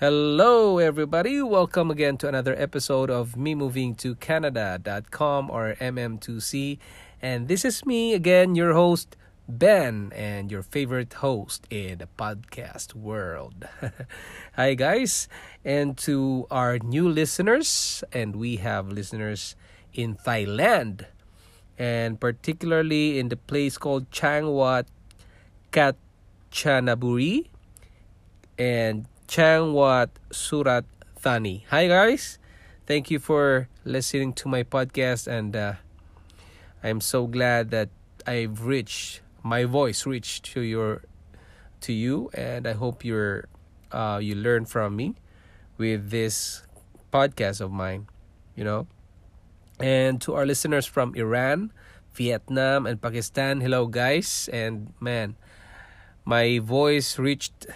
Hello, everybody. Welcome again to another episode of Me Moving to Canada.com or MM2C. And this is me again, your host, Ben, and your favorite host in the podcast world. Hi, guys. And to our new listeners, and we have listeners in Thailand, and particularly in the place called Changwat Kanchanaburi and Changwat Surat Thani. Hi guys, thank you for listening to my podcast, and uh, I'm so glad that I've reached my voice reached to your to you, and I hope you're uh, you learn from me with this podcast of mine. You know, and to our listeners from Iran, Vietnam, and Pakistan, hello guys, and man, my voice reached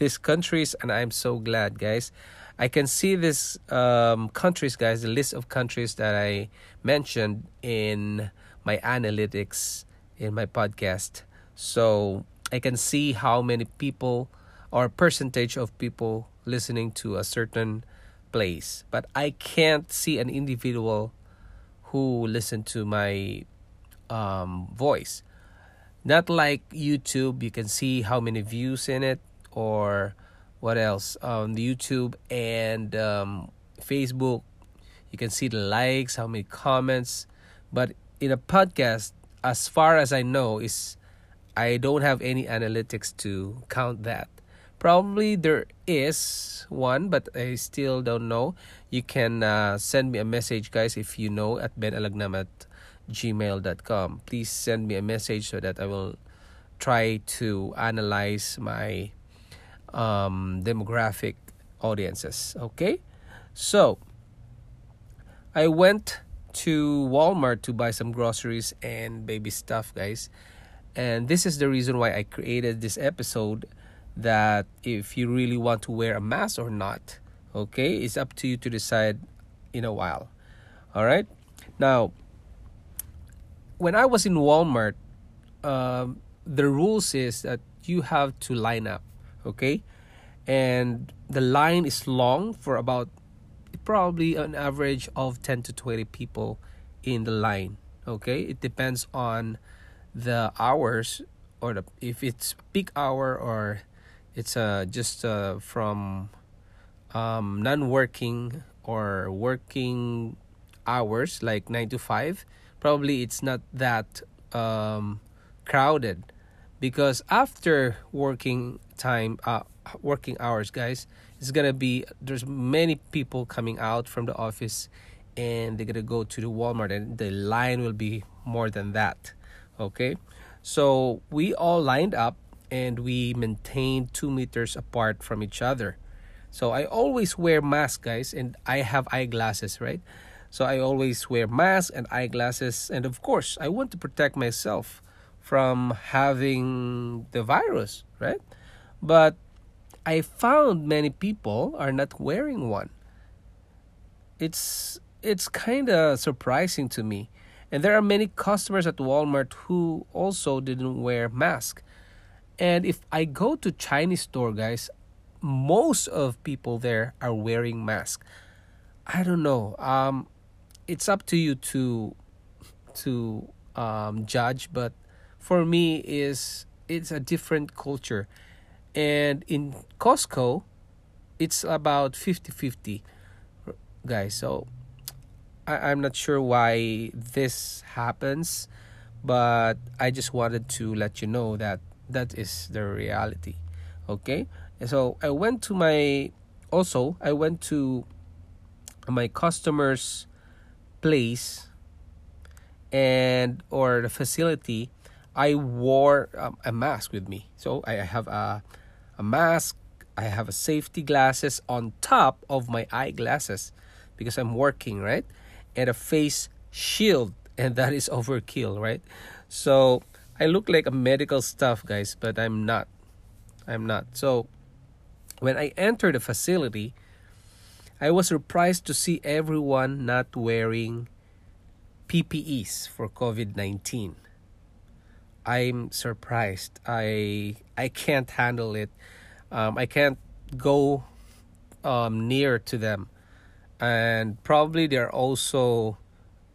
these countries, and I'm so glad, guys. I can see this um, countries, guys, the list of countries that I mentioned in my analytics in my podcast. So I can see how many people or percentage of people listening to a certain place. But I can't see an individual who listen to my um, voice. Not like YouTube, you can see how many views in it or what else on YouTube and um, Facebook. You can see the likes, how many comments, but in a podcast, as far as I know, is I don't have any analytics to count that. Probably there is one, but I still don't know. You can uh, send me a message, guys, if you know at benalagnam at gmail.com. Please send me a message so that I will try to analyze my um, demographic audiences. Okay, so I went to Walmart to buy some groceries and baby stuff, guys. And this is the reason why I created this episode that if you really want to wear a mask or not, okay, it's up to you to decide in a while. All right. Now, when I was in Walmart, um, the rules is that you have to line up okay? And the line is long for about probably an average of 10 to 20 people in the line okay? It depends on the hours or the if it's peak hour or it's uh just uh from um non-working or working hours like 9 to 5 probably it's not that um crowded. Because after working time uh working hours guys. It's gonna be there's many people coming out from the office and they're gonna go to the walmart and the line will be more than that okay? So we all lined up and we maintained two meters apart from each other. So i always wear mask guys and i have eyeglasses right? So i always wear mask and eyeglasses and of course i want to protect myself from having the virus, right? But I found many people are not wearing one. It's it's kind of surprising to me. And there are many customers at Walmart who also didn't wear mask. And if I go to Chinese store, guys, most of people there are wearing mask. I don't know. Um, it's up to you to to um, judge, but for me is it's a different culture. And in Costco, it's about 50-50 guys. So I, I'm not sure why this happens, but I just wanted to let you know that that is the reality. Okay? So I went to my also I went to my customer's place and or the facility I wore um, a mask with me. So I have a, a mask, I have a safety glasses on top of my eyeglasses because I'm working, right? And a face shield, and that is overkill, right? So I look like a medical stuff, guys, but I'm not. I'm not. So when I entered the facility, I was surprised to see everyone not wearing PPEs for COVID 19. I'm surprised. I I can't handle it. Um, I can't go um, near to them, and probably they're also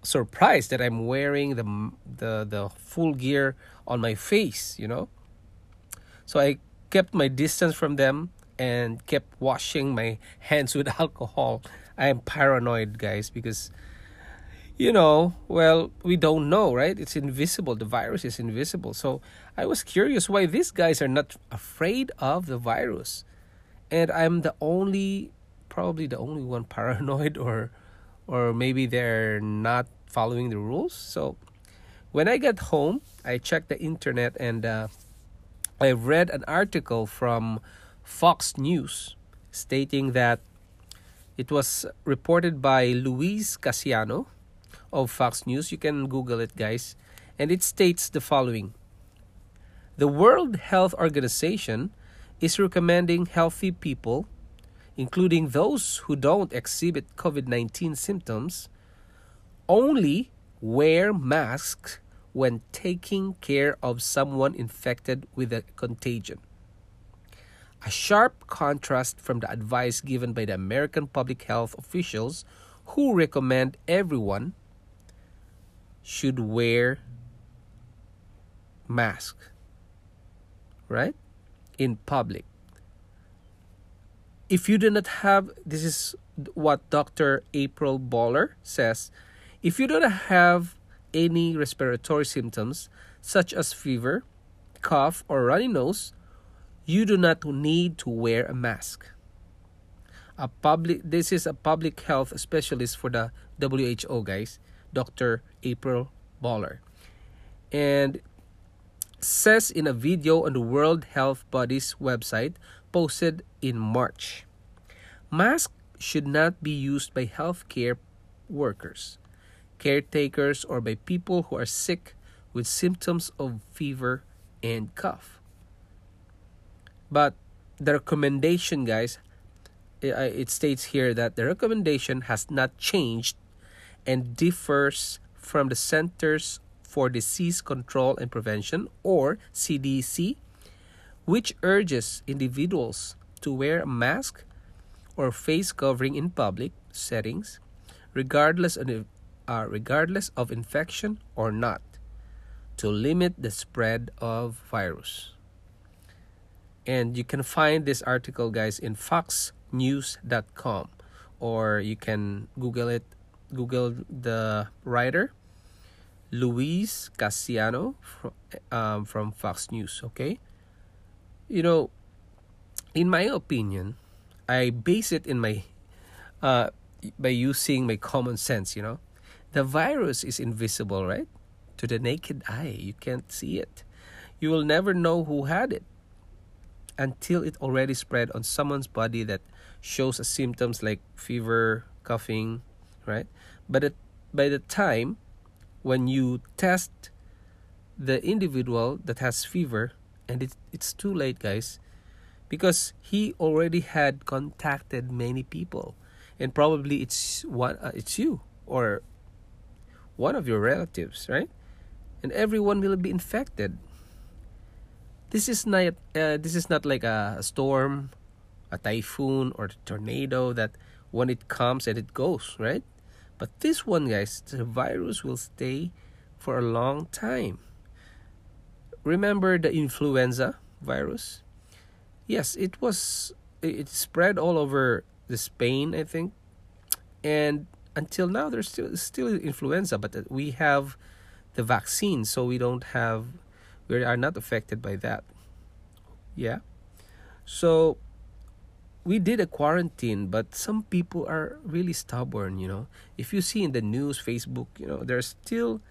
surprised that I'm wearing the the the full gear on my face. You know, so I kept my distance from them and kept washing my hands with alcohol. I am paranoid, guys, because you know, well, we don't know, right? It's invisible. The virus is invisible. So I was curious why these guys are not afraid of the virus. And I'm the only, probably the only one paranoid, or, or maybe they're not following the rules. So when I got home, I checked the internet and uh, I read an article from Fox News stating that it was reported by Luis Casiano of Fox News. You can Google it, guys. And it states the following The World Health Organization is recommending healthy people, including those who don't exhibit COVID 19 symptoms, only wear masks when taking care of someone infected with a contagion. A sharp contrast from the advice given by the American public health officials who recommend everyone should wear mask right? In public. If you do not have this is what dr april baller says if you do not have any respiratory symptoms such as fever cough or runny nose you do not need to wear a mask. A public this is a public health specialist for the who guys Dr. April Baller. And says in a video on the World Health Body's website posted in March. Masks should not be used by healthcare workers, caretakers, or by people who are sick with symptoms of fever and cough. But the recommendation, guys, it states here that the recommendation has not changed and differs from the Centers for Disease Control and Prevention, or CDC, which urges individuals to wear a mask or face covering in public settings, regardless of, uh, regardless of infection or not, to limit the spread of virus. And you can find this article, guys, in foxnews.com, or you can Google it Google the writer Luis Casiano from, um, from Fox News. Okay, you know, in my opinion, I base it in my uh, by using my common sense. You know, the virus is invisible, right? To the naked eye, you can't see it. You will never know who had it until it already spread on someone's body that shows symptoms like fever, coughing, right? But by the time when you test the individual that has fever, and it, it's too late, guys, because he already had contacted many people, and probably it's one, uh, it's you or one of your relatives, right? And everyone will be infected. This is not uh, this is not like a storm, a typhoon, or a tornado that when it comes and it goes, right? But this one, guys, the virus will stay for a long time. Remember the influenza virus? Yes, it was it spread all over the Spain, I think. And until now there's still still influenza, but we have the vaccine, so we don't have we are not affected by that. Yeah. So we did a quarantine but some people are really stubborn you know if you see in the news facebook you know there's still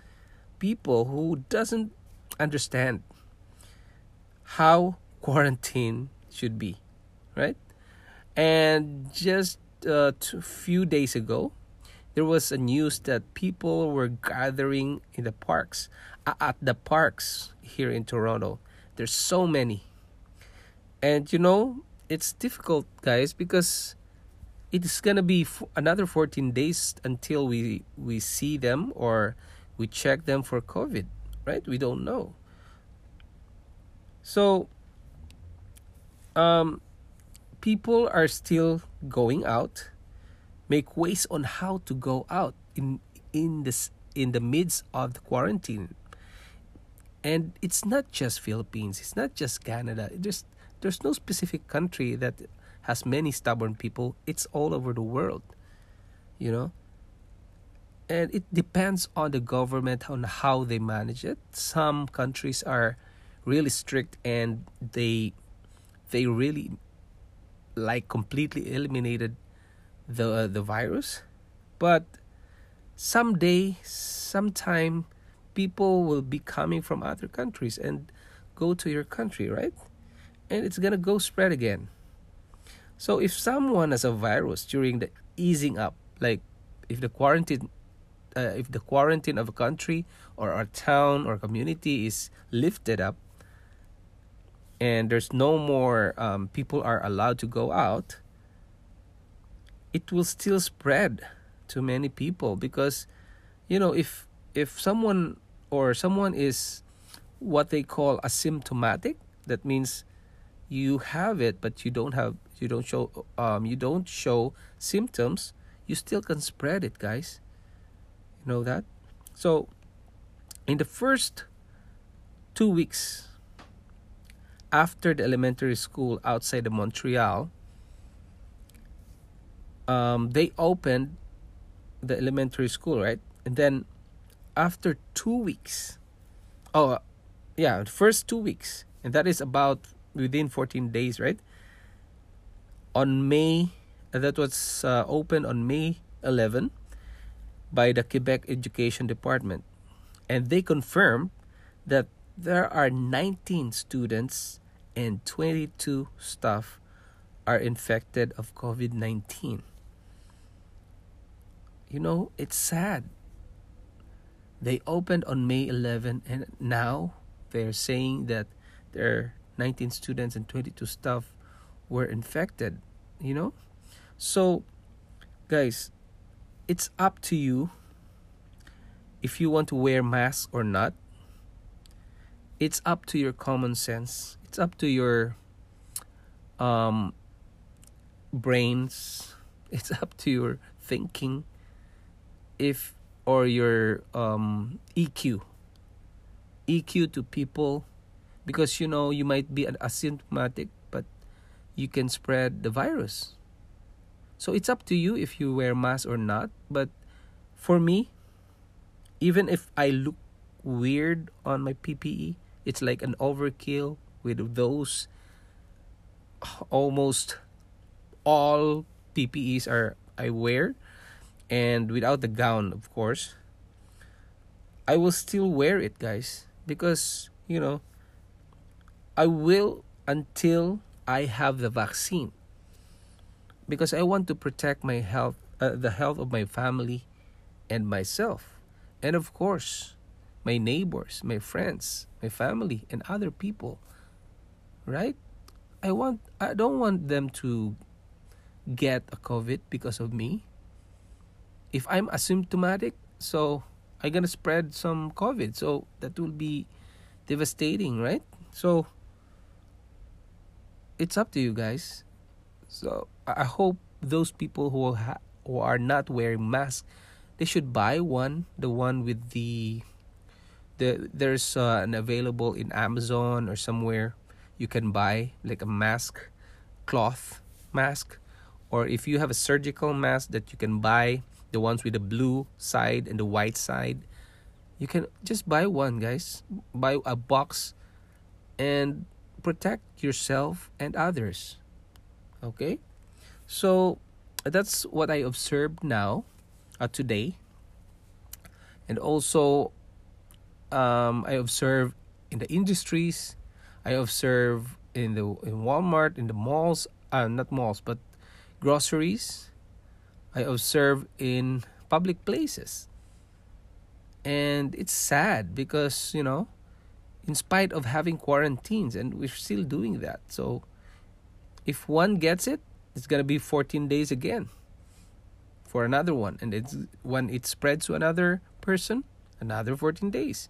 people who doesn't understand how quarantine should be right And just a uh, few days ago, there was a news that people were gathering in the parks, at the parks here in Toronto. There's so many. And you know, it's difficult, guys, because it's gonna be another 14 days until we we see them or we check them for COVID, right? We don't know. So, um, people are still going out, make ways on how to go out in in this in the midst of the quarantine. And it's not just Philippines, it's not just Canada. There's there's no specific country that has many stubborn people. It's all over the world. You know? And it depends on the government on how they manage it. Some countries are really strict and they they really like completely eliminated the uh, the virus but someday sometime people will be coming from other countries and go to your country right and it's gonna go spread again. So if someone has a virus during the easing up like if the quarantine uh, if the quarantine of a country or a town or community is lifted up and there's no more um, people are allowed to go out, it will still spread to many people because, you know, if if someone or someone is what they call asymptomatic, that means you have it but you don't have you don't show um you don't show symptoms, you still can spread it, guys. You know that? So in the first two weeks after the elementary school outside of Montreal, um, they opened the elementary school, right? And then after two weeks, oh, yeah, first two weeks, and that is about within 14 days, right? On May, that was uh, opened on May 11 by the Quebec Education Department. And they confirmed that there are 19 students and 22 staff are infected of COVID-19. You know, it's sad. They opened on May 11 and now they're saying that their 19 students and 22 staff were infected, you know? So, guys, it's up to you if you want to wear masks or not. It's up to your common sense it's up to your um, brains it's up to your thinking if or your um, EQ EQ to people because you know you might be asymptomatic but you can spread the virus. So it's up to you if you wear mask or not. But for me even if I look weird on my PPE it's like an overkill with those almost all PPEs are I wear. And without the gown of course I will still wear it guys. Because you know I will until I have the vaccine because I want to protect my health uh, the health of my family and myself and of course my neighbors my friends my family and other people right? I want I don't want them to get a COVID because of me. If I'm asymptomatic, so I'm gonna spread some COVID. So that will be devastating, right? So it's up to you guys. So I hope those people who ha- who are not wearing masks, they should buy one, the one with the the there's uh, an available in Amazon or somewhere you can buy like a mask cloth mask or if you have a surgical mask that you can buy the ones with the blue side and the white side you can just buy one guys buy a box and protect yourself and others okay so that's what i observed now uh, today and also um, i observe in the industries I observe in the in Walmart, in the malls, uh, not malls, but groceries. I observe in public places. And it's sad because, you know, in spite of having quarantines, and we're still doing that. So if one gets it, it's going to be 14 days again for another one. And it's when it spreads to another person, another 14 days.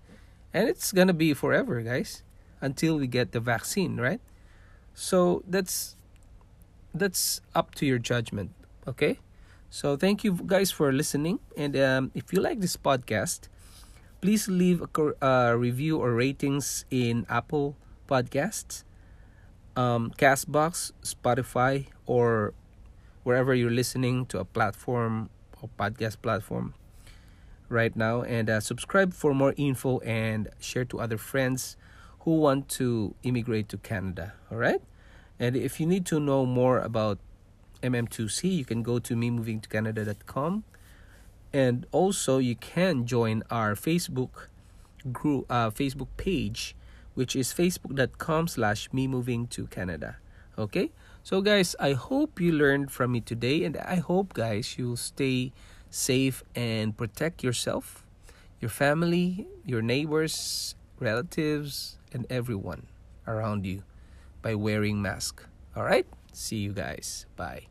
And it's going to be forever, guys, until we get the vaccine, right? So that's that's up to your judgment, okay? So thank you guys for listening. And um, if you like this podcast, please leave a uh, review or ratings in Apple Podcasts, um, Castbox, Spotify, or wherever you're listening to a platform or podcast platform right now. And uh, subscribe for more info and share to other friends who want to immigrate to Canada. All right. And if you need to know more about MM2C, you can go to memovingtocanada.com. And also, you can join our Facebook group, uh, Facebook page, which is facebook.com slash me moving to Canada. Okay? So, guys, I hope you learned from me today, and I hope, guys, you'll stay safe and protect yourself, your family, your neighbors, relatives, and everyone around you by wearing mask. All right? See you guys. Bye.